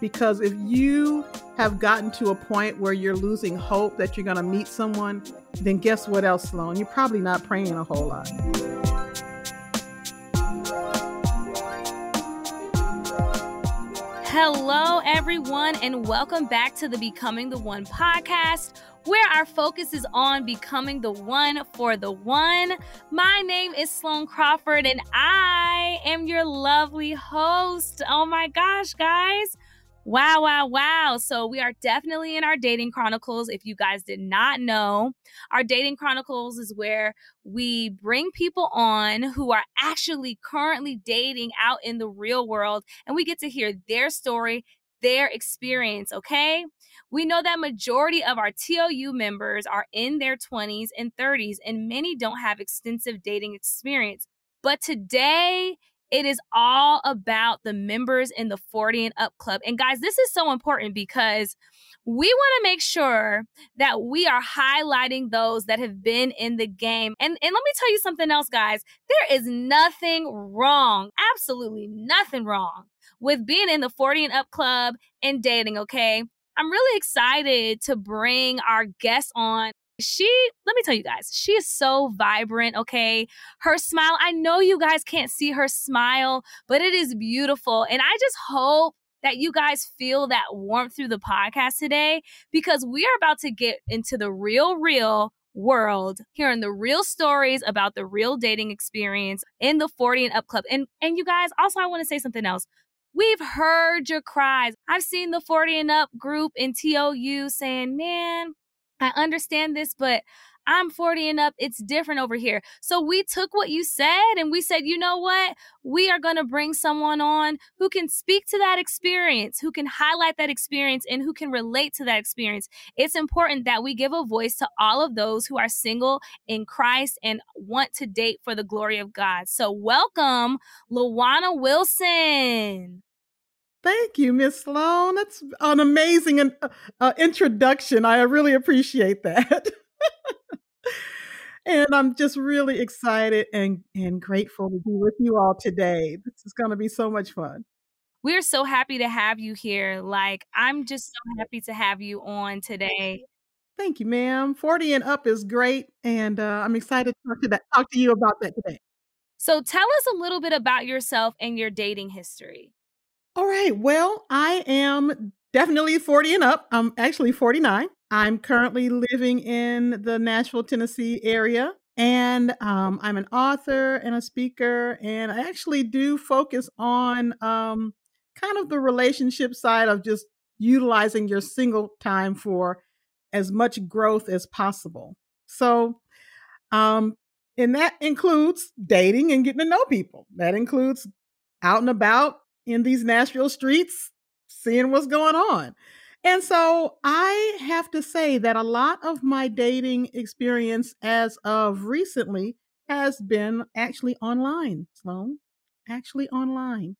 Because if you have gotten to a point where you're losing hope that you're going to meet someone, then guess what else, Sloan? You're probably not praying a whole lot. Hello, everyone, and welcome back to the Becoming the One podcast, where our focus is on becoming the one for the one. My name is Sloan Crawford, and I am your lovely host. Oh my gosh, guys. Wow, wow, wow. So, we are definitely in our dating chronicles. If you guys did not know, our dating chronicles is where we bring people on who are actually currently dating out in the real world and we get to hear their story, their experience, okay? We know that majority of our TOU members are in their 20s and 30s and many don't have extensive dating experience. But today it is all about the members in the 40 and up club. And guys, this is so important because we want to make sure that we are highlighting those that have been in the game. And, and let me tell you something else, guys. There is nothing wrong, absolutely nothing wrong with being in the 40 and up club and dating, okay? I'm really excited to bring our guests on she, let me tell you guys, she is so vibrant, okay? Her smile, I know you guys can't see her smile, but it is beautiful. And I just hope that you guys feel that warmth through the podcast today because we are about to get into the real, real world, hearing the real stories about the real dating experience in the 40 and up club. And and you guys, also I want to say something else. We've heard your cries. I've seen the 40 and up group in TOU saying, "Man, I understand this, but I'm 40 and up. It's different over here. So we took what you said and we said, you know what? We are going to bring someone on who can speak to that experience, who can highlight that experience, and who can relate to that experience. It's important that we give a voice to all of those who are single in Christ and want to date for the glory of God. So welcome, Lawana Wilson. Thank you, Miss Sloan. That's an amazing uh, uh, introduction. I really appreciate that. and I'm just really excited and, and grateful to be with you all today. This is going to be so much fun. We're so happy to have you here. Like, I'm just so happy to have you on today. Thank you, ma'am. 40 and up is great. And uh, I'm excited to talk to, that, talk to you about that today. So, tell us a little bit about yourself and your dating history. All right. Well, I am definitely 40 and up. I'm actually 49. I'm currently living in the Nashville, Tennessee area. And um, I'm an author and a speaker. And I actually do focus on um, kind of the relationship side of just utilizing your single time for as much growth as possible. So, um, and that includes dating and getting to know people. That includes out and about, in these Nashville streets, seeing what's going on. And so I have to say that a lot of my dating experience as of recently has been actually online, Sloan. Actually online.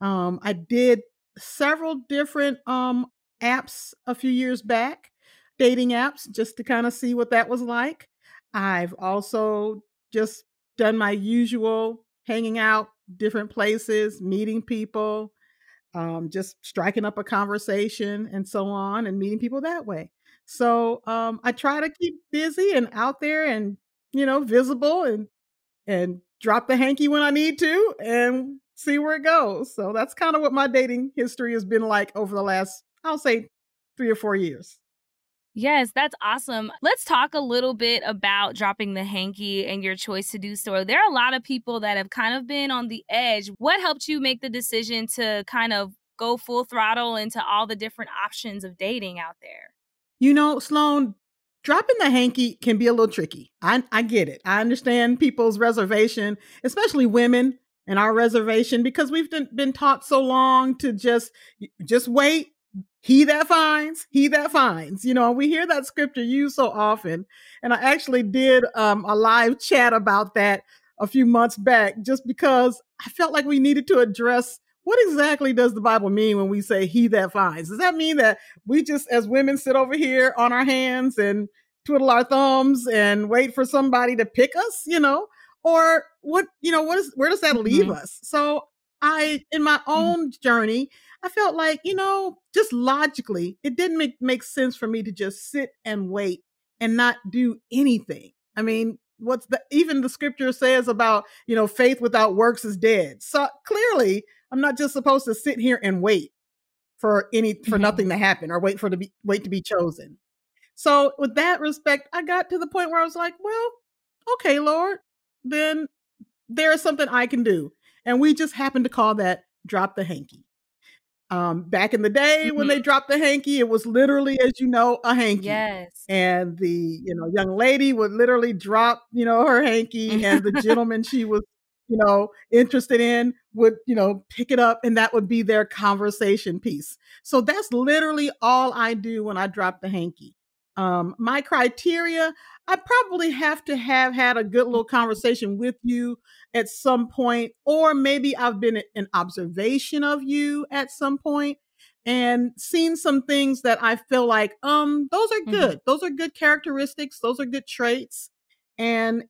Um, I did several different um, apps a few years back, dating apps, just to kind of see what that was like. I've also just done my usual hanging out different places, meeting people, um, just striking up a conversation and so on, and meeting people that way. So um, I try to keep busy and out there and you know visible and and drop the hanky when I need to and see where it goes. So that's kind of what my dating history has been like over the last, I'll say, three or four years. Yes, that's awesome. Let's talk a little bit about dropping the hanky and your choice to do so. There are a lot of people that have kind of been on the edge. What helped you make the decision to kind of go full throttle into all the different options of dating out there? You know, Sloan, dropping the hanky can be a little tricky. I, I get it. I understand people's reservation, especially women and our reservation, because we've been, been taught so long to just just wait he that finds, he that finds. You know, we hear that scripture used so often. And I actually did um, a live chat about that a few months back just because I felt like we needed to address what exactly does the Bible mean when we say he that finds? Does that mean that we just, as women, sit over here on our hands and twiddle our thumbs and wait for somebody to pick us, you know? Or what, you know, what is, where does that leave mm-hmm. us? So I, in my mm-hmm. own journey, I felt like, you know, just logically, it didn't make, make sense for me to just sit and wait and not do anything. I mean, what's the even the scripture says about, you know, faith without works is dead. So clearly, I'm not just supposed to sit here and wait for any for mm-hmm. nothing to happen or wait for to be wait to be chosen. So with that respect, I got to the point where I was like, well, okay, Lord, then there is something I can do. And we just happened to call that drop the hanky. Um, back in the day mm-hmm. when they dropped the hanky, it was literally, as you know, a hanky. Yes. And the you know young lady would literally drop you know her hanky, and the gentleman she was you know interested in would you know pick it up, and that would be their conversation piece. So that's literally all I do when I drop the hanky. Um, my criteria, I probably have to have had a good little conversation with you at some point, or maybe I've been an observation of you at some point and seen some things that I feel like, um, those are mm-hmm. good. Mm-hmm. Those are good characteristics. Those are good traits. And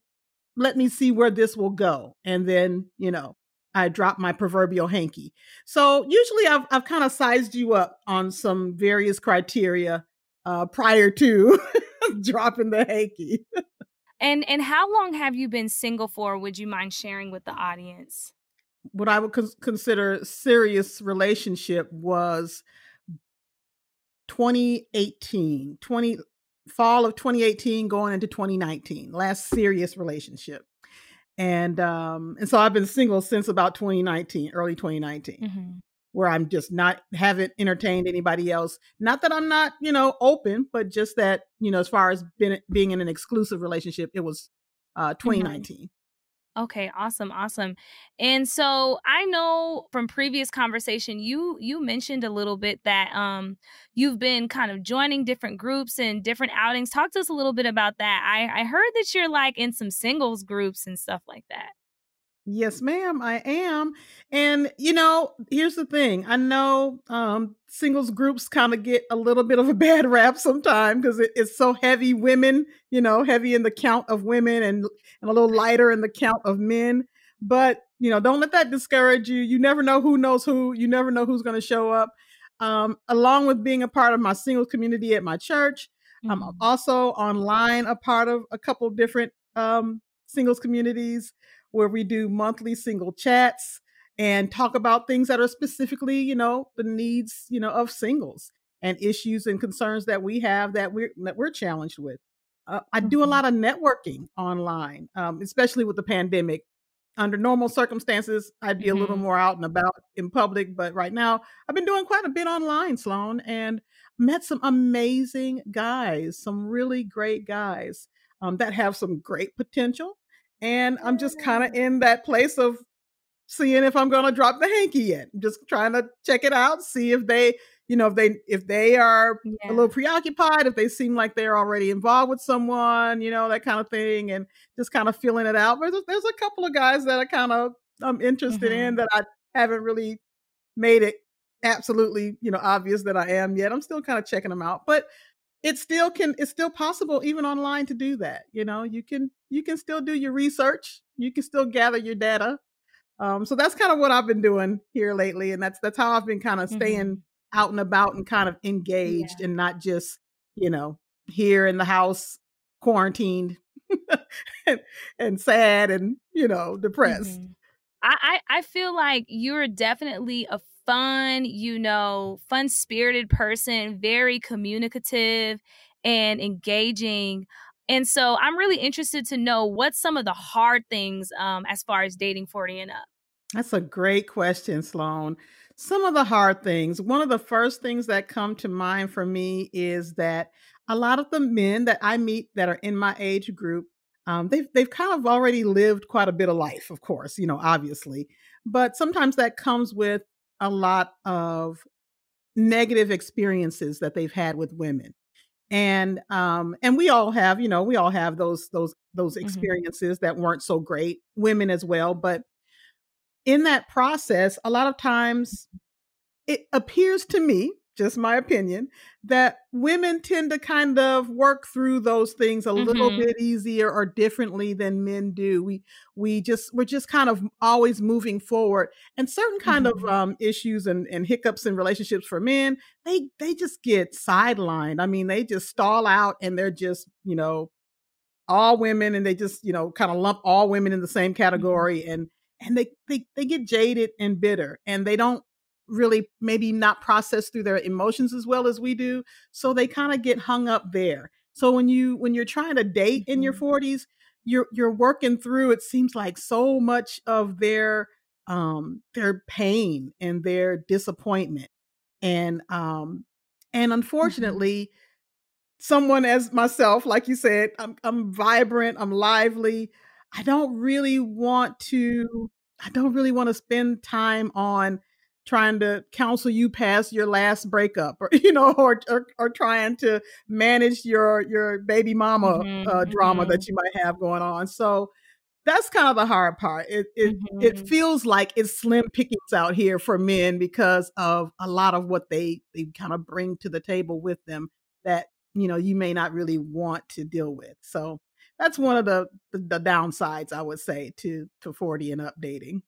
let me see where this will go. And then, you know, I drop my proverbial hanky. So usually I've, I've kind of sized you up on some various criteria uh, prior to dropping the hanky. and and how long have you been single for? Would you mind sharing with the audience? What I would cons- consider serious relationship was 2018, 20 fall of 2018 going into 2019, last serious relationship. And um and so I've been single since about 2019, early 2019. Mm-hmm where I'm just not haven't entertained anybody else. Not that I'm not, you know, open, but just that, you know, as far as being being in an exclusive relationship, it was uh 2019. Mm-hmm. Okay, awesome, awesome. And so I know from previous conversation you you mentioned a little bit that um you've been kind of joining different groups and different outings. Talk to us a little bit about that. I I heard that you're like in some singles groups and stuff like that. Yes, ma'am, I am. And you know, here's the thing. I know um singles groups kind of get a little bit of a bad rap sometimes because it, it's so heavy women, you know, heavy in the count of women and and a little lighter in the count of men. But you know, don't let that discourage you. You never know who knows who. You never know who's going to show up. Um, along with being a part of my singles community at my church, mm-hmm. I'm also online a part of a couple different um, singles communities where we do monthly single chats and talk about things that are specifically, you know, the needs, you know, of singles and issues and concerns that we have that we're that we're challenged with. Uh, I do a mm-hmm. lot of networking online, um, especially with the pandemic. Under normal circumstances, I'd be mm-hmm. a little mm-hmm. more out and about in public, but right now I've been doing quite a bit online, Sloan, and met some amazing guys, some really great guys um, that have some great potential and I'm just kind of in that place of seeing if I'm going to drop the hanky yet. just trying to check it out, see if they, you know, if they if they are yeah. a little preoccupied, if they seem like they're already involved with someone, you know, that kind of thing, and just kind of feeling it out. But there's, there's a couple of guys that are kind of I'm interested mm-hmm. in that I haven't really made it absolutely, you know, obvious that I am yet. I'm still kind of checking them out, but it still can it's still possible even online to do that you know you can you can still do your research you can still gather your data um, so that's kind of what i've been doing here lately and that's that's how i've been kind of staying mm-hmm. out and about and kind of engaged yeah. and not just you know here in the house quarantined and, and, sad and you know depressed mm-hmm. I, I feel like you're definitely a fun, you know, fun spirited person, very communicative and engaging. And so I'm really interested to know what's some of the hard things um, as far as dating 40 and up. That's a great question, Sloan. Some of the hard things. One of the first things that come to mind for me is that a lot of the men that I meet that are in my age group, um, they've they've kind of already lived quite a bit of life, of course, you know, obviously. But sometimes that comes with a lot of negative experiences that they've had with women and um and we all have you know we all have those those those mm-hmm. experiences mm-hmm. that weren't so great women as well but in that process a lot of times it appears to me just my opinion, that women tend to kind of work through those things a mm-hmm. little bit easier or differently than men do. We we just we're just kind of always moving forward, and certain kind mm-hmm. of um, issues and, and hiccups in relationships for men, they they just get sidelined. I mean, they just stall out, and they're just you know all women, and they just you know kind of lump all women in the same mm-hmm. category, mm-hmm. and and they, they they get jaded and bitter and they don't really maybe not process through their emotions as well as we do so they kind of get hung up there so when you when you're trying to date in your 40s mm-hmm. you're you're working through it seems like so much of their um their pain and their disappointment and um and mm-hmm. unfortunately mm-hmm. someone as myself like you said I'm I'm vibrant I'm lively I don't really want to I don't really want to spend time on trying to counsel you past your last breakup or you know or or, or trying to manage your your baby mama mm-hmm, uh, drama mm-hmm. that you might have going on so that's kind of the hard part it it, mm-hmm. it feels like it's slim pickings out here for men because of a lot of what they they kind of bring to the table with them that you know you may not really want to deal with so that's one of the, the the downsides i would say to to 40 and updating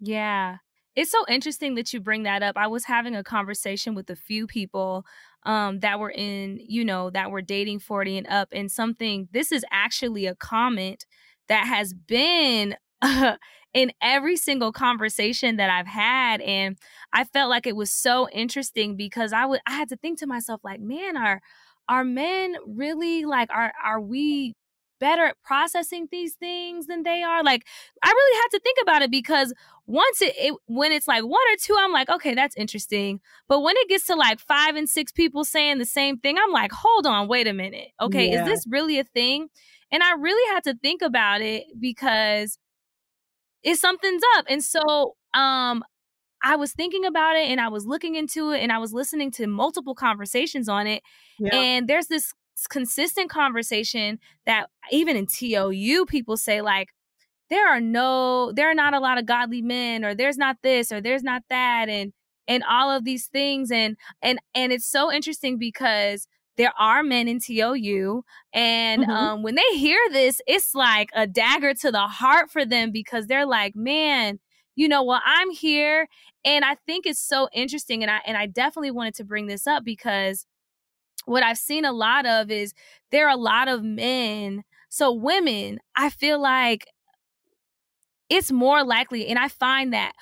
Yeah. It's so interesting that you bring that up. I was having a conversation with a few people um, that were in, you know, that were dating 40 and up, and something, this is actually a comment that has been uh, in every single conversation that I've had. And I felt like it was so interesting because I would, I had to think to myself, like, man, are, are men really like, are, are we better at processing these things than they are. Like I really had to think about it because once it, it, when it's like one or two, I'm like, okay, that's interesting. But when it gets to like five and six people saying the same thing, I'm like, hold on, wait a minute. Okay, yeah. is this really a thing? And I really had to think about it because it's something's up. And so um I was thinking about it and I was looking into it and I was listening to multiple conversations on it. And there's this consistent conversation that even in TOU people say like there are no there are not a lot of godly men or there's not this or there's not that and and all of these things and and and it's so interesting because there are men in TOU and mm-hmm. um when they hear this it's like a dagger to the heart for them because they're like man you know well I'm here and I think it's so interesting and I and I definitely wanted to bring this up because what I've seen a lot of is there are a lot of men. So, women, I feel like it's more likely, and I find that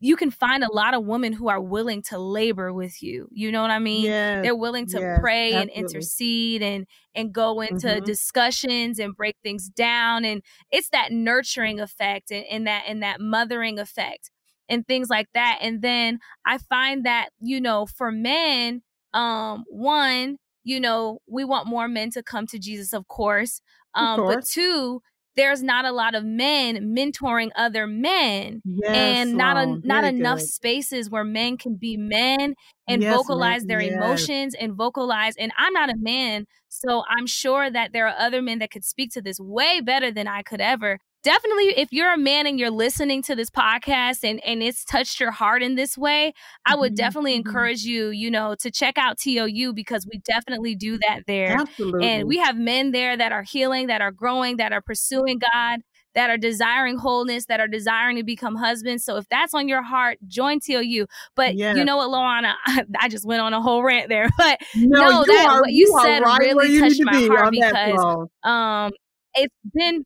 you can find a lot of women who are willing to labor with you. You know what I mean? Yes, They're willing to yes, pray absolutely. and intercede and and go into mm-hmm. discussions and break things down. And it's that nurturing effect and, and that and that mothering effect and things like that. And then I find that, you know, for men, um, one, you know, we want more men to come to Jesus, of course. Um, of course. But two, there's not a lot of men mentoring other men yes, and not a, not enough good. spaces where men can be men and yes, vocalize man. their yes. emotions and vocalize and I'm not a man so I'm sure that there are other men that could speak to this way better than I could ever definitely if you're a man and you're listening to this podcast and and it's touched your heart in this way i would mm-hmm. definitely mm-hmm. encourage you you know to check out tou because we definitely do that there Absolutely. and we have men there that are healing that are growing that are pursuing god that are desiring wholeness, that are desiring to become husbands. So if that's on your heart, join TOU. But yes. you know what, Lawana, I, just went on a whole rant there. But no, no you that are, what you, you said right really touched my heart because um it's been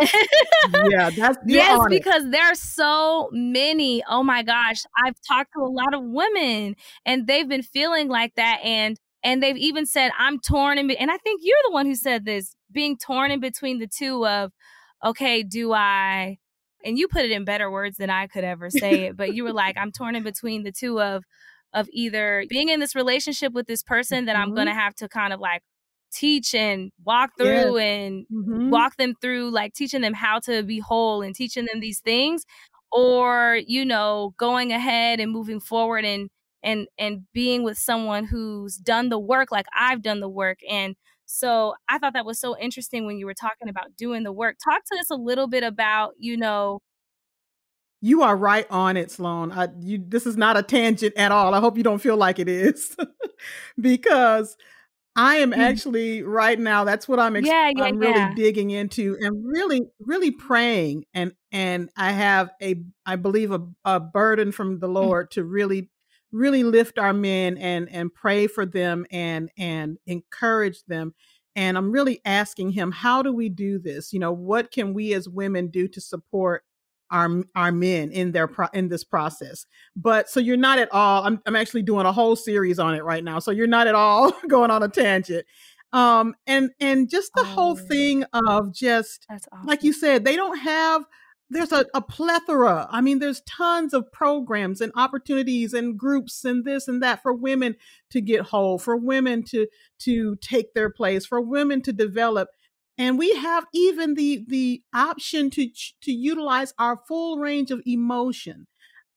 yeah, that's yes, because there are so many. Oh my gosh, I've talked to a lot of women, and they've been feeling like that, and and they've even said, "I'm torn in." And I think you're the one who said this, being torn in between the two of, okay, do I? And you put it in better words than I could ever say it, but you were like, "I'm torn in between the two of." Of either being in this relationship with this person that mm-hmm. I'm gonna have to kind of like teach and walk through and mm-hmm. walk them through like teaching them how to be whole and teaching them these things or you know going ahead and moving forward and and and being with someone who's done the work like I've done the work and so I thought that was so interesting when you were talking about doing the work talk to us a little bit about you know You are right on it, Sloan. I, you, this is not a tangent at all. I hope you don't feel like it is, because I am mm. actually right now. That's what I'm. Ex- yeah, yeah, I'm really yeah. digging into and really, really praying. And and I have a, I believe a, a burden from the mm. Lord mm. to really, really lift our men and and pray for them and and encourage them. And I'm really asking Him, how do we do this? You know, what can we as women do to support our our men in their pro- in this process. But so you're not at all. I'm I'm actually doing a whole series on it right now. So you're not at all going on a tangent. Um and and just the oh, whole thing of just awesome. like you said, they don't have there's a, a plethora. I mean, there's tons of programs and opportunities and groups and this and that for women to get whole, for women to to take their place, for women to develop and we have even the the option to to utilize our full range of emotion.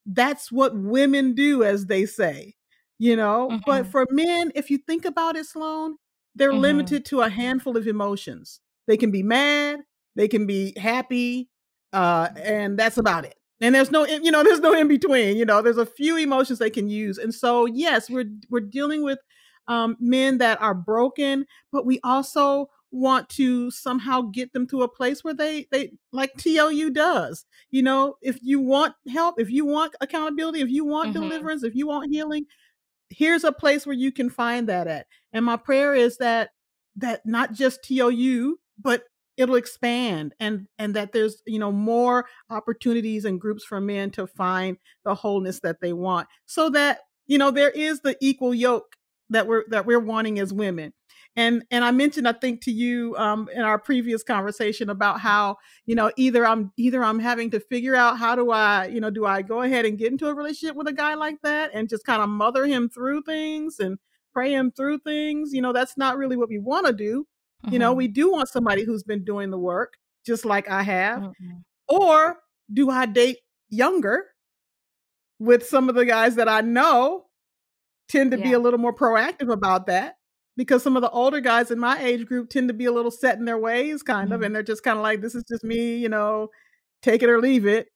That's what women do as they say you know? Mm-hmm. but for men if you think about it sloan they're mm-hmm. limited to a handful of emotions. They can be mad they can be happy uh and that's about it. And there's no you know there's no in between you know? There's a few emotions they can use. And so yes we're we're dealing with um, men that are broken but we also want to somehow get them to a place where they they like TOU does. You know, if you want help, if you want accountability, if you want mm-hmm. deliverance, if you want healing, here's a place where you can find that at. And my prayer is that that not just TOU, but it'll expand and and that there's you know more opportunities and groups for men to find the wholeness that they want so that you know there is the equal yoke that we're that we're wanting as women and and i mentioned i think to you um, in our previous conversation about how you know either i'm either i'm having to figure out how do i you know do i go ahead and get into a relationship with a guy like that and just kind of mother him through things and pray him through things you know that's not really what we want to do mm-hmm. you know mm-hmm. we do want somebody who's been doing the work just like i have mm-hmm. or do i date younger with some of the guys that i know tend to yeah. be a little more proactive about that because some of the older guys in my age group tend to be a little set in their ways, kind mm-hmm. of, and they're just kind of like, this is just me, you know, take it or leave it.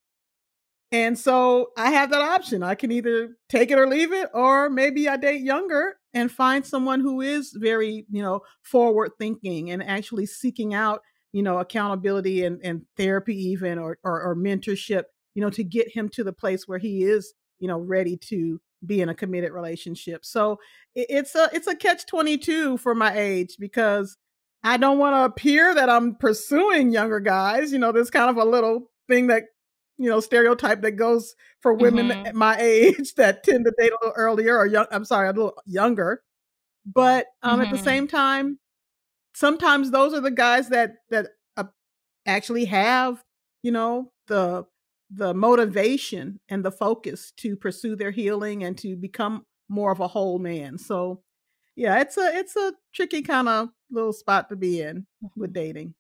And so I have that option. I can either take it or leave it, or maybe I date younger and find someone who is very, you know, forward thinking and actually seeking out, you know, accountability and, and therapy, even or, or, or mentorship, you know, to get him to the place where he is, you know, ready to be in a committed relationship. So it's a it's a catch 22 for my age because I don't want to appear that I'm pursuing younger guys. You know, there's kind of a little thing that you know stereotype that goes for women mm-hmm. my age that tend to date a little earlier or young I'm sorry, a little younger. But um mm-hmm. at the mm-hmm. same time sometimes those are the guys that that uh, actually have, you know, the the motivation and the focus to pursue their healing and to become more of a whole man. So yeah, it's a it's a tricky kind of little spot to be in with mm-hmm. dating.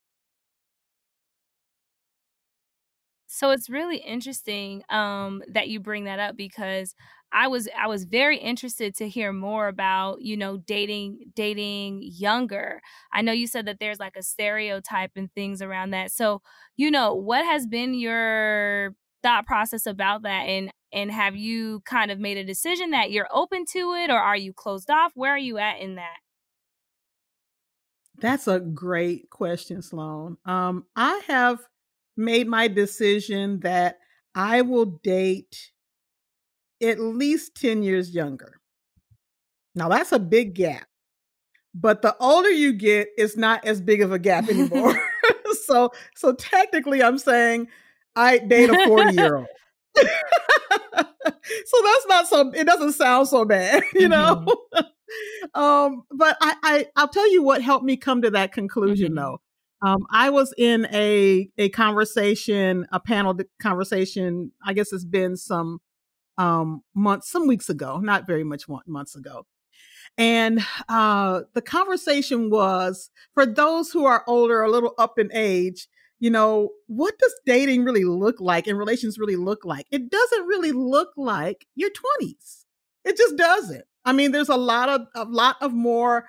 So it's really interesting um, that you bring that up because I was I was very interested to hear more about you know dating dating younger. I know you said that there's like a stereotype and things around that. So you know what has been your thought process about that and and have you kind of made a decision that you're open to it or are you closed off? Where are you at in that? That's a great question sloan um i have made my decision that i will date at least 10 years younger. Now that's a big gap but the older you get it's not as big of a gap anymore. So so technically i'm saying I date a 40 year old. so that's not so it doesn't sound so bad, you know. Mm-hmm. um, but I, I I'll tell you what helped me come to that conclusion mm-hmm. though. Um, I was in a a conversation, a panel conversation. I guess it's been some um, months, some weeks ago, not very much months ago. And uh, the conversation was for those who are older, a little up in age you know, what does dating really look like and relations really look like? It doesn't really look like your 20s. It just doesn't. I mean, there's a lot of a lot of more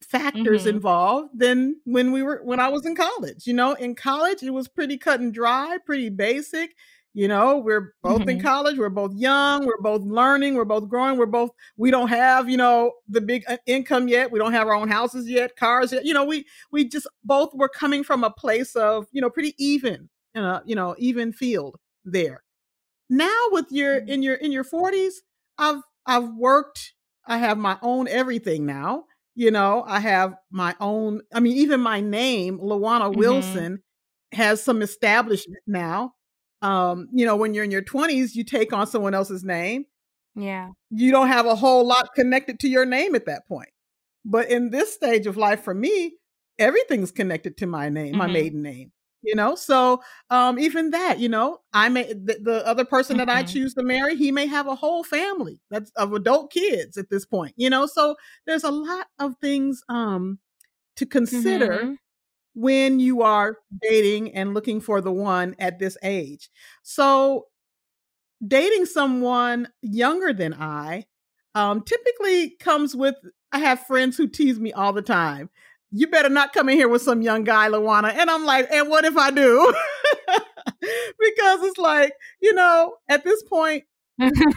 factors mm-hmm. involved than when we were when I was in college. You know, in college it was pretty cut and dry, pretty basic. You know, we're both Mm-hmm. in college, we're both young, we're both learning, we're both growing, we're both we don't have, you know, the big uh, income yet. We don't have our own houses yet, cars yet. You know, we we just both were coming from a place of, you know, pretty even, uh, you know, even field there. Now with your Mhm. in your in your 40s, I've I've worked, I have my own everything now. You know, I have my own, I mean, even my name, Lawana Mhm. Wilson, has some establishment now. Um, you know, when you're in your 20s, you take on someone else's name. Yeah. You don't have a whole lot connected to your name at that point. But in this stage of life for me, everything's connected to my name, my Mhm. maiden name. You know, so um even that, you know, I may the, the other person that I Mhm. choose to marry, he may have a whole family that's of adult kids at this point, you know. So there's a lot of things um to consider Mhm. When you are dating and looking for the one at this age. So dating someone younger than I um, typically comes with. I have friends who tease me all the time. You better not come in here with some young guy, Lawana. And I'm like, and what if I do? because it's like, you know, at this point,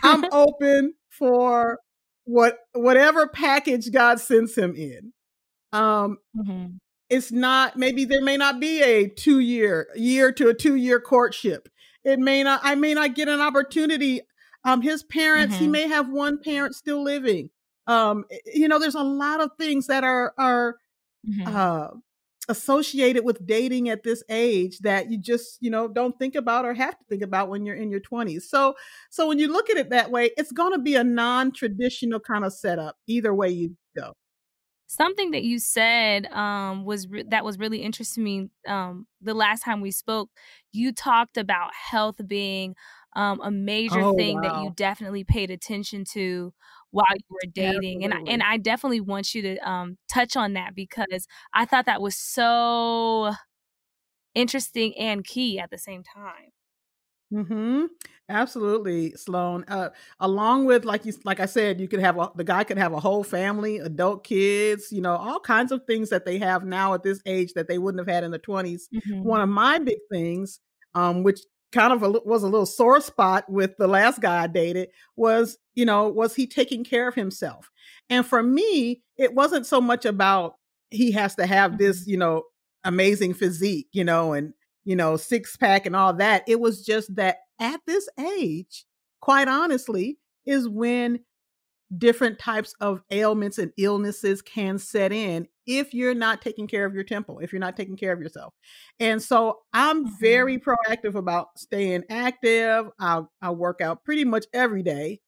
I'm open for what whatever package God sends him in. Um, Mhm. It's not maybe there may not be a two year year to a two year courtship it may not i may not get an opportunity um his parents he Mhm. may have one parent still living um you know there's a lot of things that are are Mhm. uh associated with dating at this age that you just you know don't think about or have to think about when you're in your 20s so so when you look at it that way it's going to be a non-traditional kind of setup either way you Something that you said um, was re- that was really interesting to me. Um, the last time we spoke, you talked about health being um, a major Oh, thing that you definitely paid attention to while you were dating, and I, and I definitely want you to um, touch on that because I thought that was so interesting and key at the same time. Mm-hmm. Absolutely, Sloan. Uh, along with like you, like I said, you could have a, the guy could have a whole family, adult kids, you know, all kinds of things that they have now at this age that they wouldn't have had in the twenties. Mhm. One of my big things, um, which kind of a, was a little sore spot with the last guy I dated, was you know, was he taking care of himself? And for me, it wasn't so much about he has to have this, you know, amazing physique, you know, and you know, six pack and all that. It was just that at this age, quite honestly, is when different types of ailments and illnesses can set in if you're not taking care of your temple, if you're not taking care of yourself. And so I'm very proactive about staying active. I I work out pretty much every day.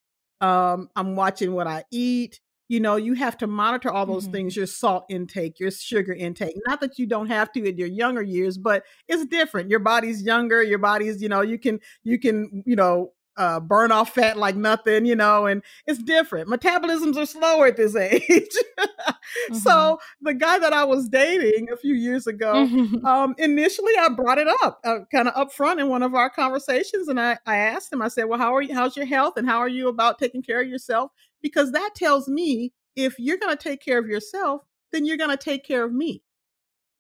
Um, I'm watching what I eat. You know, you have to monitor all those Mhm. things, your salt intake, your sugar intake. Not that you don't have to in your younger years, but it's different. Your body's younger, your body's, you know, you can you can, you know, uh, burn off fat like nothing, you know, and it's different. Metabolisms are slower at this age. So the guy that I was dating a few years ago, um, initially I brought it up, uh, kind of up front in one of our conversations, and I, I asked him. I said, "Well, how are you? How's your health? And how are you about taking care of yourself? Because that tells me if you're going to take care of yourself, then you're going to take care of me."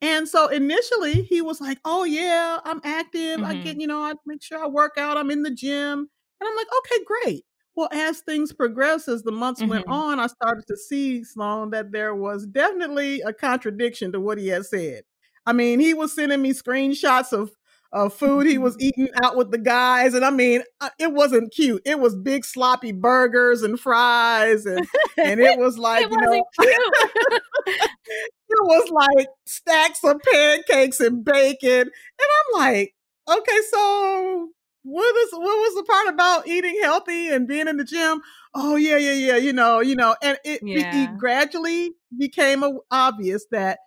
And so initially he was like, "Oh yeah, I'm active. I Mhm. get, you know, I make sure I work out. I'm in the gym." And I'm like, "Okay, great." Well, as things progressed, as the months went Mhm. on, I started to see Sloan that there was definitely a contradiction to what he had said. I mean, he was sending me screenshots of of food he was eating out with the guys, and I mean, uh, it wasn't cute. It was big sloppy burgers and fries, and and it was like it you know, it was like stacks of pancakes and bacon. And I'm like, okay, so what is what was the part about eating healthy and being in the gym? Oh yeah, yeah, yeah, you know, you know, and it, Yeah. it gradually became obvious that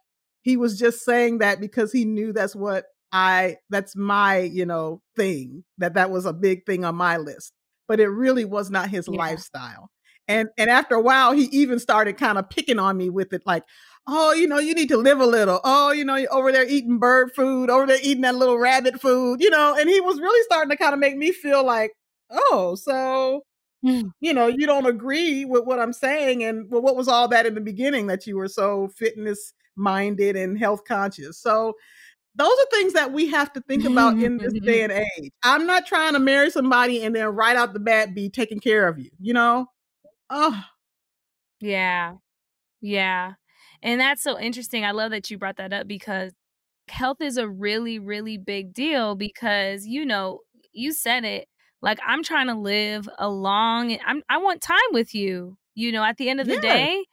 he was just saying that because he knew that's what I that's my, you know, thing, that that was a big thing on my list. But it really was not his Yeah. lifestyle. And and after a while he even started kind of picking on me with it like oh, you know, you need to live a little. Oh, you know, you're over there eating bird food, over there eating that little rabbit food, you know, and he was really starting to kind of make me feel like, oh, so, Mm. you know, you don't agree with what I'm saying. And well, what was all that in the beginning that you were so fitness minded and health conscious? So those are things that we have to think about in this mm-hmm. day and age. I'm not trying to marry somebody and then right out the bat be taking care of you, you know? Oh. Yeah. Yeah. And that's so interesting. I love that you brought that up because health is a really, really big deal because, you know, you said it. Like I'm trying to live a long I'm I want time with you. You know, at the end of the Yes. day,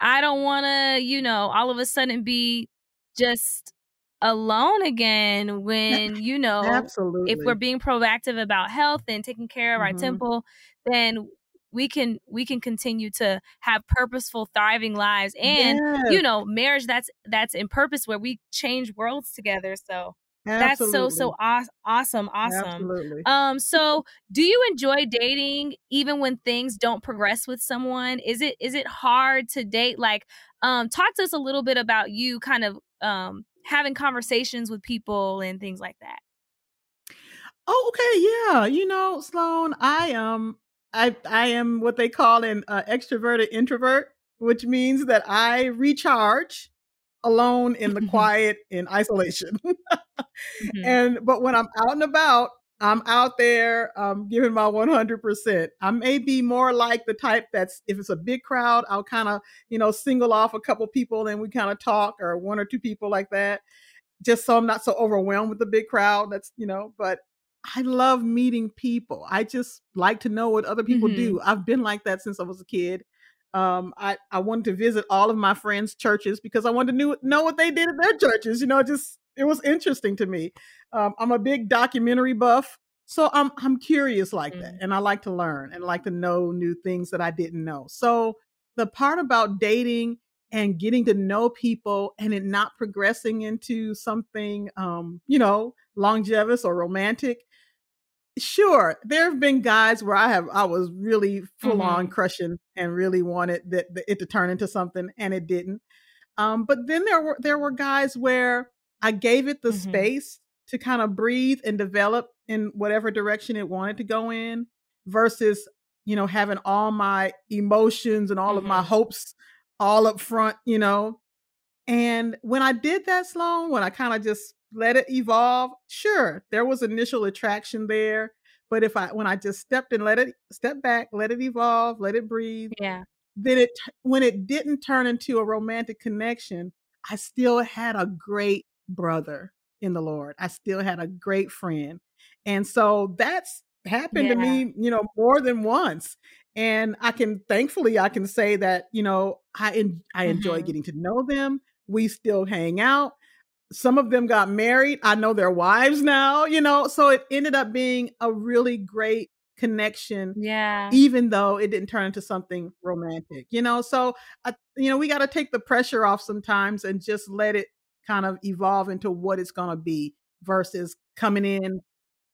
I don't want to, you know, all of a sudden be just alone again when, you know, Absolutely. if we're being proactive about health and taking care of our Mhm. temple, then we can we can continue to have purposeful thriving lives and you know marriage that's that's in purpose where we change worlds together so that's so so aw- awesome awesome Absolutely. um so do you enjoy dating even when things don't progress with someone is it is it hard to date like um talk to us a little bit about you kind of um having conversations with people and things like that Oh, okay, yeah. You know, Sloan, I am I I am what they call an uh, extroverted introvert, which means that I recharge alone in the quiet in isolation. Mhm. and but when I'm out and about, I'm out there um giving my 100%. I may be more like the type that's if it's a big crowd, I'll kind of, you know, single off a couple people and we kind of talk or one or two people like that just so I'm not so overwhelmed with the big crowd. That's, you know, but I love meeting people. I just like to know what other people Mhm. do. I've been like that since I was a kid. Um, I, I wanted to visit all of my friends' churches because I wanted to know what they did at their churches. You know, just it was interesting to me. Um, I'm a big documentary buff, so I'm I'm curious like that, Mm. and I like to learn and like to know new things that I didn't know. So the part about dating and getting to know people and it not progressing into something um you know longevous or romantic sure there have been guys where i have i was really full on crushing and really wanted that, that it to turn into something and it didn't um but then there were there were guys where i gave it the Mhm. space to kind of breathe and develop in whatever direction it wanted to go in versus you know having all my emotions and all of my Mhm. hopes all up front you know and when I did that, Sloan, when I kind of just let it evolve, sure, there was initial attraction there. But if I, when I just stepped and let it step back, let it evolve, let it breathe, yeah then it, when it didn't turn into a romantic connection, I still had a great brother in the Lord. I still had a great friend. And so that's happened to me, you know, more than once. And I can, thankfully, I can say that, you know, I, en- I enjoy Mhm. getting to know them. We still hang out. Some of them got married. I know their wives now, you know, so it ended up being a really great connection yeah even though it didn't turn into something romantic, you know. So, I, you know, we got to take the pressure off sometimes and just let it kind of evolve into what it's going to be versus coming in,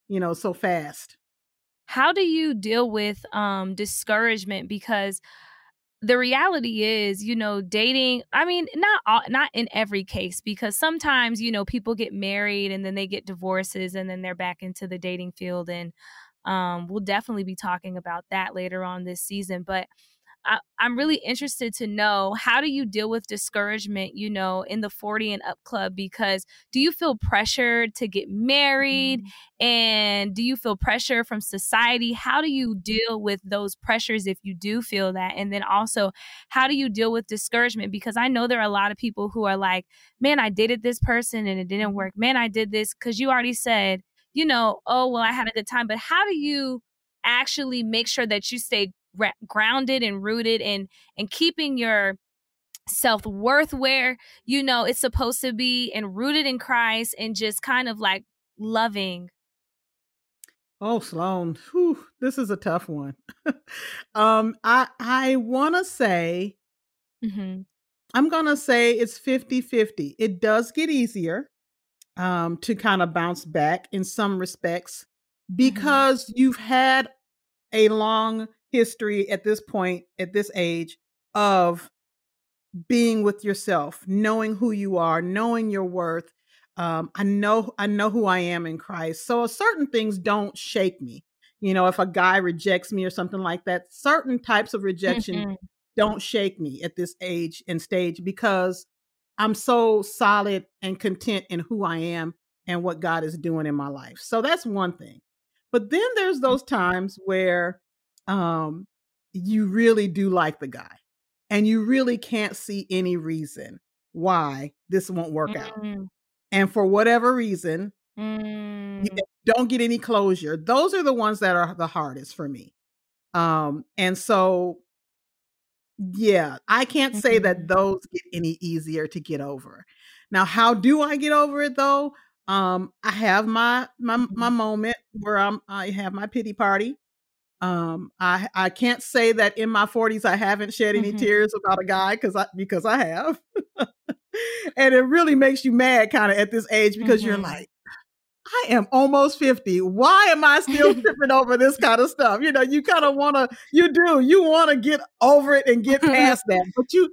you know, so fast. how do you deal with um discouragement because the reality is you know dating i mean not all, not in every case because sometimes you know people get married and then they get divorces and then they're back into the dating field and um we'll definitely be talking about that later on this season but I, I'm really interested to know how do you deal with discouragement, you know, in the 40 and up club? Because do you feel pressured to get married? Mm-hmm. And do you feel pressure from society? How do you deal with those pressures if you do feel that? And then also, how do you deal with discouragement? Because I know there are a lot of people who are like, man, I dated this person and it didn't mm-hmm. work. Man, I did this because you already said, you know, oh, well, I had a good time. But how do you actually make sure that you stay grounded and rooted and and keeping your self-worth where you know it's supposed to be and rooted in Christ and just kind of like loving Oh, Sloan, whew, this is a tough one. um, I I want to say mm-hmm. I'm to say it's 50-50. It does get easier um, to kind of bounce back in some respects because you've had a long history at this point, at this age, of being with yourself, knowing who you are, knowing your worth. Um, I know I know who I am in Christ. So certain things don't shake me. You know, if a guy rejects me or something like that, certain types of rejection Mhm. don't shake me at this age and stage because I'm so solid and content in who I am and what God is doing in my life. So that's one thing. But then there's mm. those times where um, you really do like the guy and you really can't see any reason why this won't work mm. out. And for whatever reason, mm. don't get any closure. Those are the ones that are the hardest for me. Um, and so, yeah, I can't say that mm-hmm. those get any easier to get over. Now, how do I get over it though? Um, I have my my my mm-hmm. moment where I'm I have my pity party. Um, I I can't say that in my 40s I haven't shed any mm-hmm. tears about a guy because I because I have. and it really makes you mad kind of at this age because mm-hmm. you're like, I am almost 50. Why am I still tripping over this kind of stuff? You know, you kind of want to, you do, you want to get over it and get past that. But you,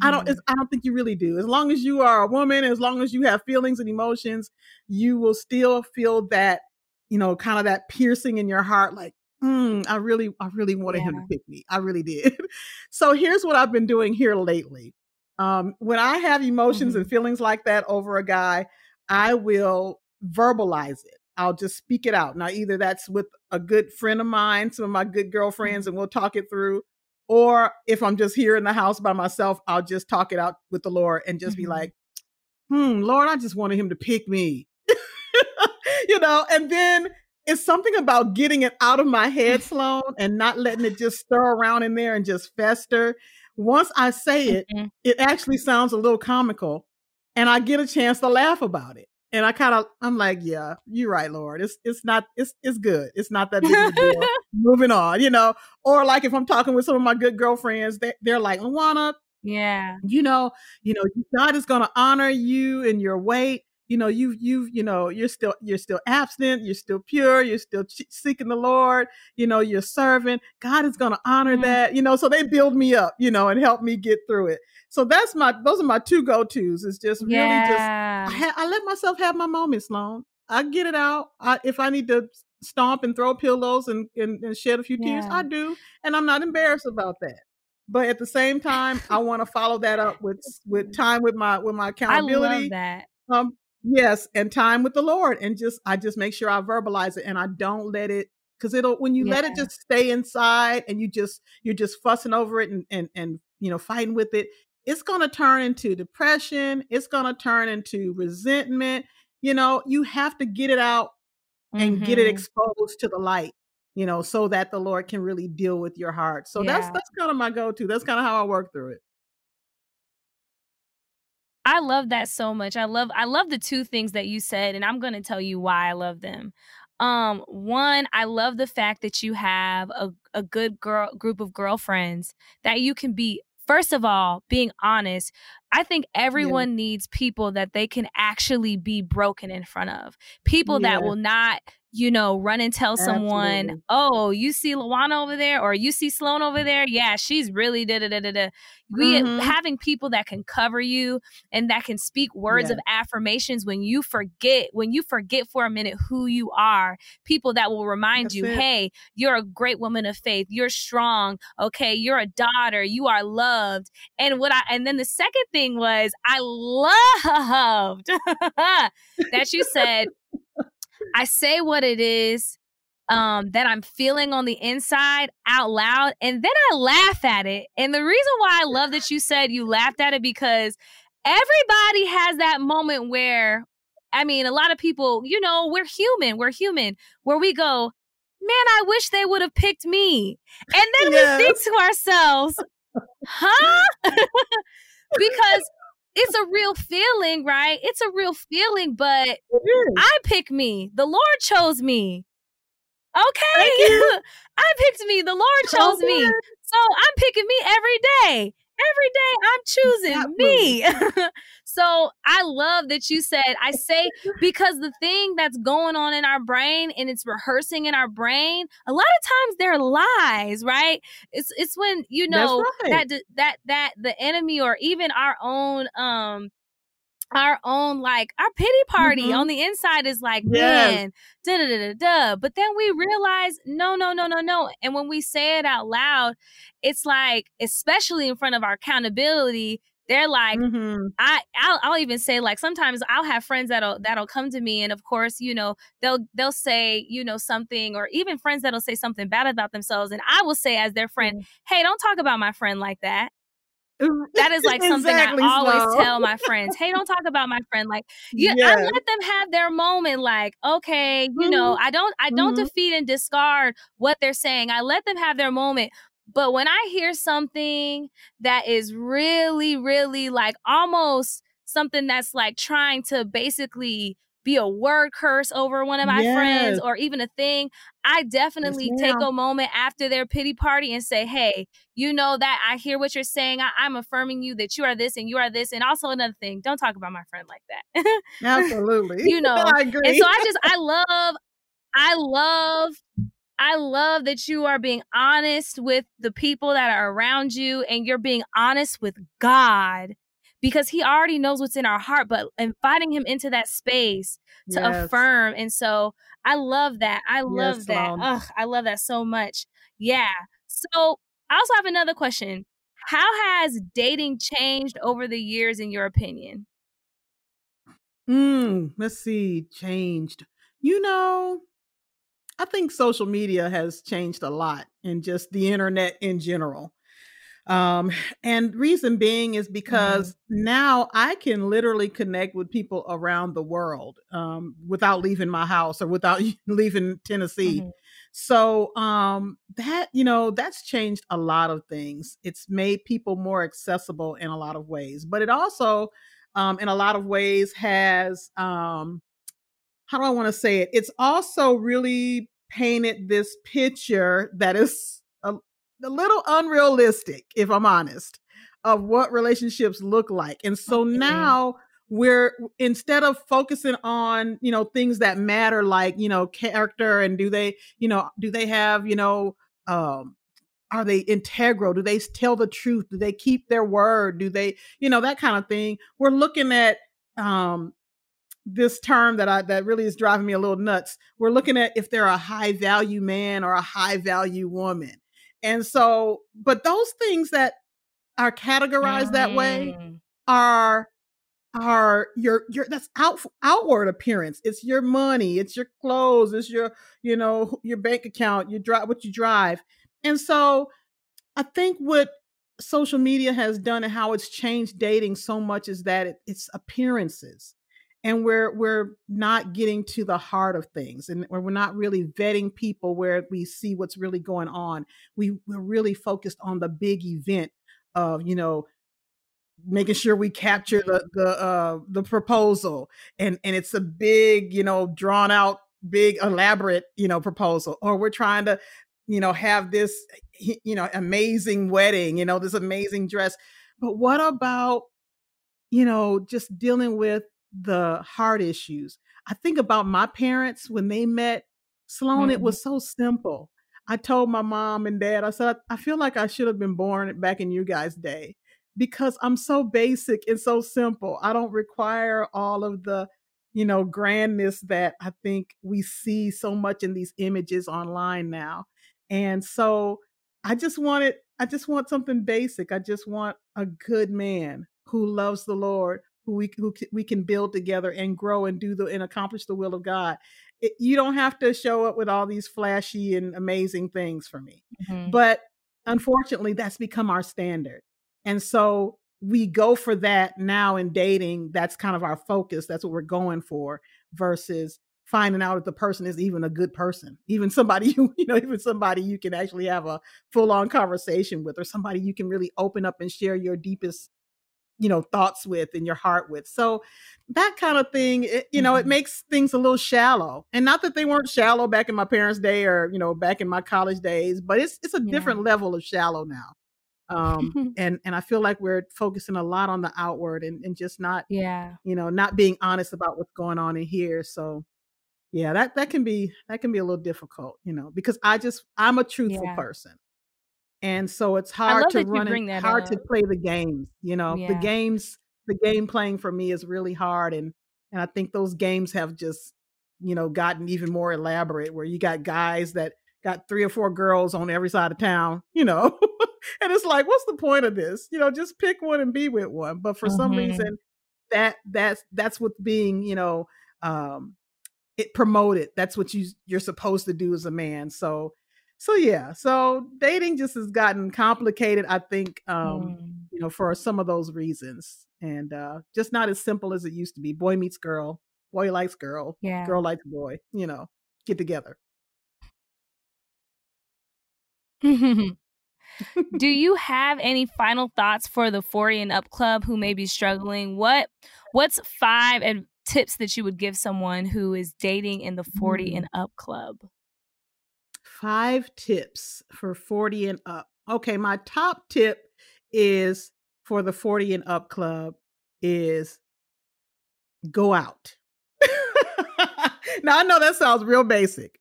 I don't, I don't think you really do. As long as you are a woman, as long as you have feelings and emotions, you will still feel that, you know, kind of that piercing in your heart, like, mm, I really, I really wanted yeah. him to pick me. I really did. so here's what I've been doing here lately. Um, when I have emotions mm-hmm. and feelings like that over a guy, I will verbalize it. I'll just speak it out. Now, either that's with a good friend of mine, some of my good girlfriends, and we'll talk it through. Or if I'm just here in the house by myself, I'll just talk it out with the Lord and just mm-hmm. be like, hmm, Lord, I just wanted him to pick me. you know, and then it's something about getting it out of my head, Sloan, and not letting it just stir around in there and just fester. Once I say it, mm-hmm. it actually sounds a little comical and I get a chance to laugh about it and I kind of I'm like, yeah, you're right, Lord. It's it's not it's it's good. It's not that big of a deal. Moving on, you know. Or like if I'm talking with some of my good girlfriends, they they're like, Lawana, yeah, you know, you know, God is going to honor you in your weight you know you you you know you're still you're still abstinent you're still pure you're still seeking the lord you know you're serving. God is going to honor mm-hmm. that you know so they build me up you know and help me get through it. So that's my those are my two go-to's it's just yeah. really just I, ha- I, let myself have my moments long i get it out. I, if i need to stomp and throw pillows and, and, and shed a few yeah. tears i do and i'm not embarrassed about that. But at the same time i want to follow that up with with time with my with my accountability I love that. Um Yes, and time with the Lord, and just I just make sure I verbalize it, and I don't let it because it'll when you yeah. let it just stay inside, and you just you're just fussing over it and and and you know fighting with it, it's gonna turn into depression. It's gonna turn into resentment. You know, you have to get it out and mm-hmm. get it mm-hmm. exposed to the light you know so that the lord can really deal with your heart so yeah. that's that's kind of my go-to that's kind of how i work through it I love that so much. I love I love the two things that you said and I'm going to tell you why I love them. Um one, I love the fact that you have a a good girl group of girlfriends that you can be first of all being honest I think everyone yeah. needs people that they can actually be broken in front of. People yeah. that will not you know, run and tell someone, Absolutely. oh, you see Lawana over there or you see Sloan over there. Yeah, she's really da da da da da. We mm-hmm. having people that can cover you and that can speak words yeah. of affirmations when you forget, when you forget for a minute who you are. People that will remind That's you, it. hey, you're a great woman of faith. You're strong. Okay, you're a daughter. You are loved. And what I and then the second thing was I loved that you said I say what it is um, that I'm feeling on the inside out loud, and then I laugh at it. And the reason why I love that you said you laughed at it because everybody has that moment where, I mean, a lot of people, you know, we're human, we're human, where we go, man, I wish they would have picked me. And then yes. we think to ourselves, huh? because it's a real feeling, right? It's a real feeling, but I pick me. The Lord chose me. Okay. I picked me. The Lord chose me. So I'm picking me every day every day I'm choosing me. so I love that you said, I say, because the thing that's going on in our brain and it's rehearsing in our brain, a lot of times they're lies, right? It's it's when you know right. that that that the enemy or even our own um our own like our pity party mm-hmm. on the inside is like man da da da da da but then we realize no no no no no and when we say it out loud it's like especially in front of our accountability they're like mm-hmm. I I'll, I'll, even say like sometimes I'll have friends that'll that'll come to me and of course you know they'll they'll say you know something or even friends that'll say something bad about themselves and I will say as their friend mm-hmm. hey don't talk about my friend like that that is like something exactly I always so. tell my friends. Hey, don't talk about my friend. Like, yeah, yes. I let them have their moment. Like, okay, you mm-hmm. know, I don't, I don't mm-hmm. defeat and discard what they're saying. I let them have their moment. But when I hear something that is really, really like almost something that's like trying to basically be a word curse over one of my yes. friends or even a thing, I definitely yes, take a moment after their pity party and say, Hey, you know that I hear what you're saying. I- am affirming you that you are this and you are this. And also another thing, don't talk about my friend like that. Absolutely. you know, I agree. And so I just, I love, I love I love that you are being honest with the people that are around you and you're being honest with God because he already knows what's in our heart, but inviting him into that space to yes. affirm. And so I love that. I love yes, that. Ugh, I love that so much. Yeah. So I also have another question. How has dating changed over the years, in your opinion? Mm, let's see, changed. You know, I think social media has changed a lot and just the internet in general. Um, and reason being is because mm-hmm. now I can literally connect with people around the world um, without leaving my house or without leaving Tennessee. Mm-hmm. So um, that you know that's changed a lot of things. It's made people more accessible in a lot of ways, but it also, um, in a lot of ways, has um, how do I want to say it? It's also really painted this picture that is a little unrealistic, if I'm honest, of what relationships look like. And so okay. now we're instead of focusing on, you know, things that matter like, you know, character and do they, you know, do they have, you know, um, are they integral? Do they tell the truth? Do they keep their word? Do they, you know, that kind of thing? We're looking at um this term that I that really is driving me a little nuts. We're looking at if they're a high value man or a high value woman. And so, but those things that are categorized mm. that way mm. are are your your that's out outward appearance it's your money it's your clothes it's your you know your bank account you drive what you drive and so i think what social media has done and how it's changed dating so much is that it, it's appearances and we're we're not getting to the heart of things and we're not really vetting people where we see what's really going on. We we're really focused on the big event of you know making sure we capture the the uh the proposal and and it's a big you know drawn out big elaborate you know proposal or we're trying to you know have this you know amazing wedding you know this amazing dress. But what about you know just dealing with the heart issues. I think about my parents when they met Sloan, mm-hmm. it was so simple. I told my mom and dad, I said, I feel like I should have been born back in you guys' day because I'm so basic and so simple. I don't require all of the, you know, grandness that I think we see so much in these images online now. And so I just wanted, I just want something basic. I just want a good man who loves the Lord, who we who we can build together and grow and do the and accomplish the will of God. It, you don't have to show up with all these flashy and amazing things for me. Mm-hmm. But unfortunately, that's become our standard. And so we go for that now in dating. That's kind of our focus. That's what we're going for versus finding out if the person is even a good person, even somebody you, you know, even somebody you can actually have a full on conversation with, or somebody you can really open up and share your deepest you know thoughts with and your heart with so that kind of thing it, you know mm-hmm. it makes things a little shallow and not that they weren't shallow back in my parents day or you know back in my college days but it's it's a yeah. different level of shallow now um and and i feel like we're focusing a lot on the outward and, and just not yeah you know not being honest about what's going on in here so yeah that that can be that can be a little difficult you know because i just i'm a truthful yeah. person and so it's hard to run it, hard up. to play the games you know yeah. the games the game playing for me is really hard and and i think those games have just you know gotten even more elaborate where you got guys that got three or four girls on every side of town you know and it's like, what's the point of this? You know, just pick one and be with one. But for mm-hmm. some reason, that that's that's what's being, you know, um, it promoted. That's what you you're supposed to do as a man. So so yeah, so dating just has gotten complicated, I think, um, mm. you know, for some of those reasons. And uh just not as simple as it used to be. Boy meets girl, boy likes girl, yeah. girl likes boy, you know, get together. Do you have any final thoughts for the 40 and up club who may be struggling? What what's five ad- tips that you would give someone who is dating in the 40 mm. and up club? Five tips for 40 and up. Okay, my top tip is for the 40 and up club is go out. now I know that sounds real basic,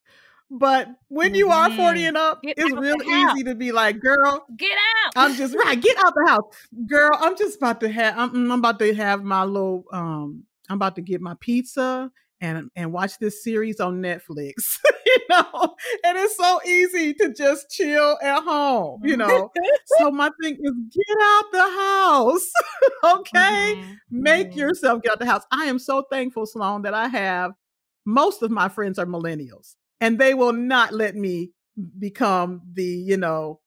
but when you are 40 mm-hmm. and up, get it's real easy to be like, girl, get out. I'm just right, get out the house. Girl, I'm just about to have I'm, I'm about to have my little um I'm about to get my pizza and and watch this series on Netflix. you know, and it's so easy to just chill at home, you know. so my thing is get out the house. okay? Mm-hmm. Make mm-hmm. yourself get out the house. I am so thankful, Sloan, that I have most of my friends are millennials and they will not let me become the you know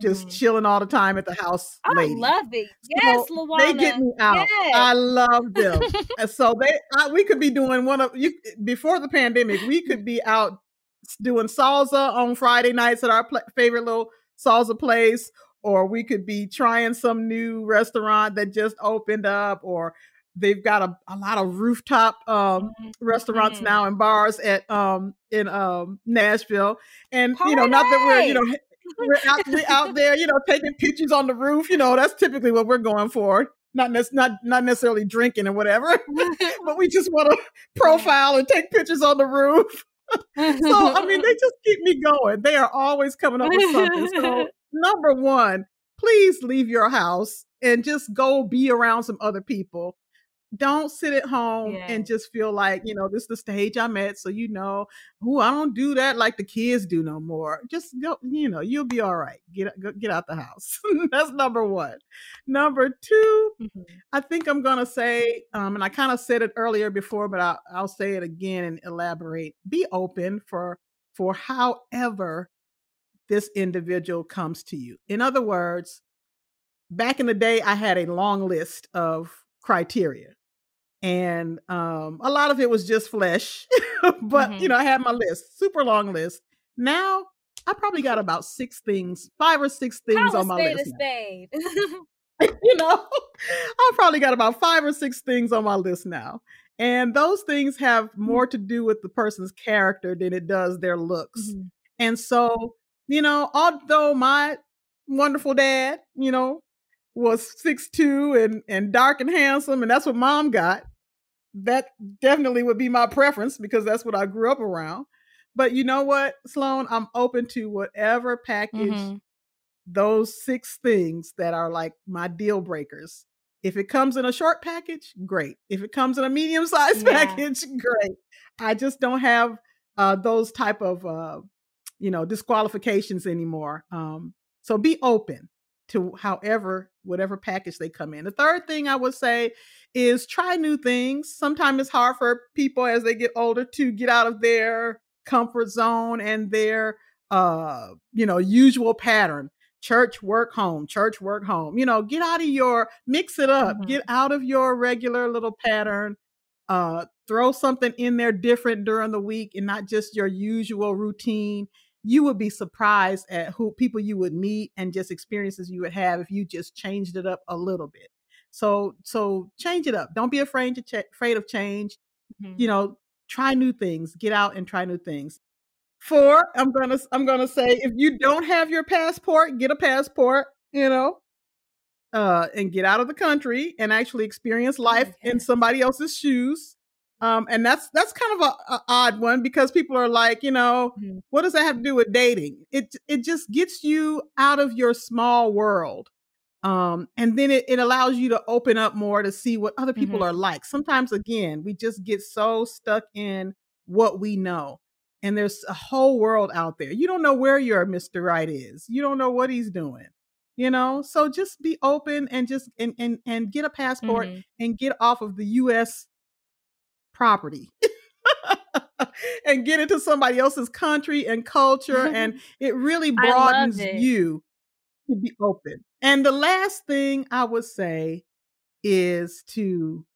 just mm. chilling all the time at the house. Lady. I love it. Yes, so Lawana. They get me out. Yes. I love them. and so they, I, we could be doing one of you before the pandemic. We could be out doing salsa on Friday nights at our pl- favorite little salsa place, or we could be trying some new restaurant that just opened up, or they've got a, a lot of rooftop um, mm-hmm. restaurants now and bars at um, in um, Nashville. And Party! you know, not that we're you know we're out, we're out there, you know, taking pictures on the roof. You know, that's typically what we're going for. Not ne- not not necessarily drinking or whatever, but we just want to profile and take pictures on the roof. So I mean, they just keep me going. They are always coming up with something. So number one, please leave your house and just go be around some other people don't sit at home yeah. and just feel like you know this is the stage i'm at so you know who i don't do that like the kids do no more. Just go you know you'll be all right. Get get out the house. That's number one. Number 2 mm-hmm. i think i'm gonna say um, and i kind of said it earlier before but I'll, I'll say it again and elaborate. Be open for for however this individual comes to you. In other words back in the day i had a long list of criteria and um, a lot of it was just flesh. but mm-hmm. you know, I had my list, super long list. Now I probably got about six things, five or six things on my list. you know, I probably got about five or six things on my list now. And those things have mm. more to do with the person's character than it does their looks. Mm-hmm. And so, you know, although my wonderful dad, you know, was six two and and dark and handsome, and that's what mom got that definitely would be my preference because that's what I grew up around. But you know what, Sloan, I'm open to whatever package mm-hmm. those six things that are like my deal breakers. If it comes in a short package, great. If it comes in a medium sized yeah. package, great. I just don't have uh, those type of uh, you know disqualifications anymore. Um, so be open to however whatever package they come in. The third thing I would say is try new things. Sometimes it's hard for people as they get older to get out of their comfort zone and their uh you know usual pattern church work home church work home you know get out of your mix it up mm-hmm. get out of your regular little pattern uh throw something in there different during the week and not just your usual routine you would be surprised at who people you would meet and just experiences you would have if you just changed it up a little bit. So so change it up. Don't be afraid to ch- afraid of change. Mm-hmm. You know, try new things. Get out and try new things. Four, I'm gonna I'm gonna say if you don't have your passport, get a passport. You know, uh, and get out of the country and actually experience life okay. in somebody else's shoes. Um, and that's that's kind of a, a, odd one because people are like, you know, mm-hmm. what does that have to do with dating? It it just gets you out of your small world, um, and then it, it allows you to open up more to see what other people mm-hmm. are like. Sometimes, again, we just get so stuck in what we know, and there's a whole world out there. You don't know where your Mister Right is. You don't know what he's doing. you know so just be open and just and and, and get a passport mm-hmm. and get off of the us property and get into somebody else's country and culture and it really broadens it. you to be open and the last thing i would say is to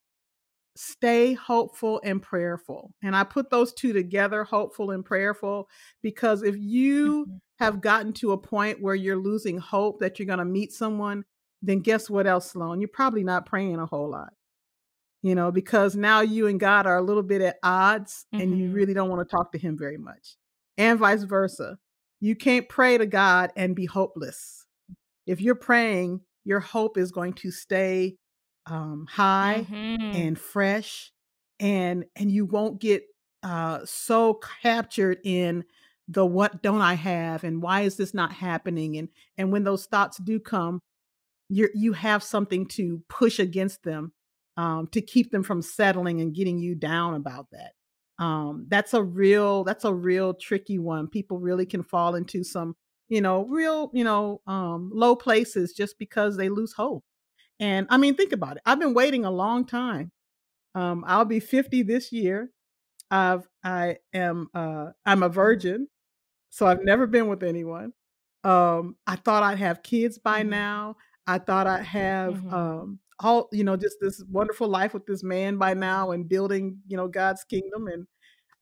stay hopeful and prayerful. And I put those two together, hopeful and prayerful, because if you mm-hmm. have gotten to a point where you're losing hope that you're going to meet someone, then guess what else, Sloan? You're probably not praying a whole lot. You know, because now you and God are a little bit at odds mm-hmm. and you mm-hmm. really don't want to talk to him very much. And vice versa. You can't pray to God and be hopeless. If you're praying, your hope is going to stay um, high mm-hmm. and fresh, and and you won't get uh, so captured in the what don't I have and why is this not happening and and when those thoughts do come, you you have something to push against them um, to keep them from settling and getting you down about that. Um, that's a real that's a real tricky one. People really can fall into some you know real you know um, low places just because they lose hope. And I mean, think about it. I've been waiting a long time. Um, I'll be 50 this year. I've I am uh I'm a virgin, so I've never been with anyone. Um, I thought I'd have kids by mm-hmm. now. I thought I'd have mm-hmm. um all you know just this wonderful life with this man by now and building you know God's kingdom and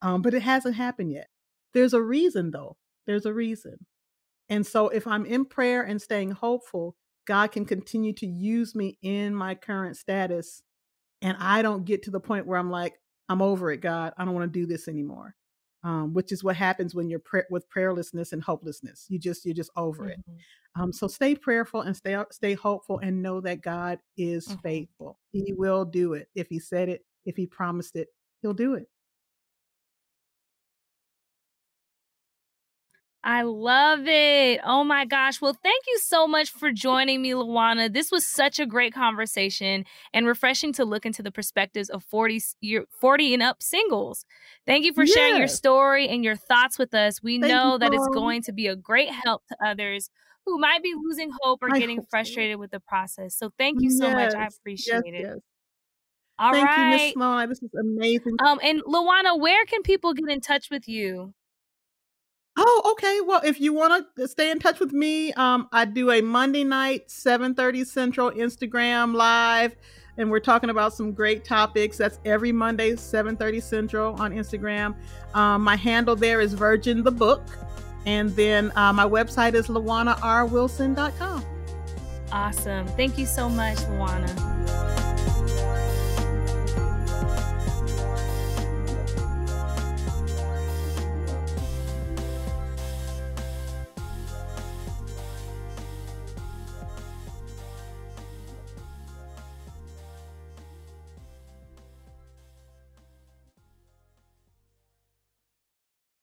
um but it hasn't happened yet. There's a reason though. There's a reason. And so if I'm in prayer and staying hopeful, God can continue to use me in my current status. And I don't get to the point where I'm like, I'm over it, God. I don't want to do this anymore. Um, which is what happens when you're pray- with prayerlessness and hopelessness. You just you're just over mm-hmm. it. Um, so stay prayerful and stay stay hopeful and know that God is mm-hmm. faithful. He will do it. If He said it, if He promised it, He'll do it. I love it. Oh my gosh. Well, thank you so much for joining me, Lawana. This was such a great conversation and refreshing to look into the perspectives of 40 year 40 and up singles. Thank you for yes. sharing your story and your thoughts with us. We thank know that it's going to be a great help to others who might be losing hope or I getting frustrated so. with the process. So thank you so yes. much. I appreciate yes, it. All Thank right. you, Miss Sloan. This is amazing. Um, and Lawana, where can people get in touch with you? Oh, okay. Well, if you want to stay in touch with me, um, I do a Monday night, 7:30 Central Instagram live, and we're talking about some great topics. That's every Monday, 7:30 Central on Instagram. Um, my handle there is Virgin the Book, and then uh, my website is lawanarwilson.com. Awesome. Thank you so much, Lawana.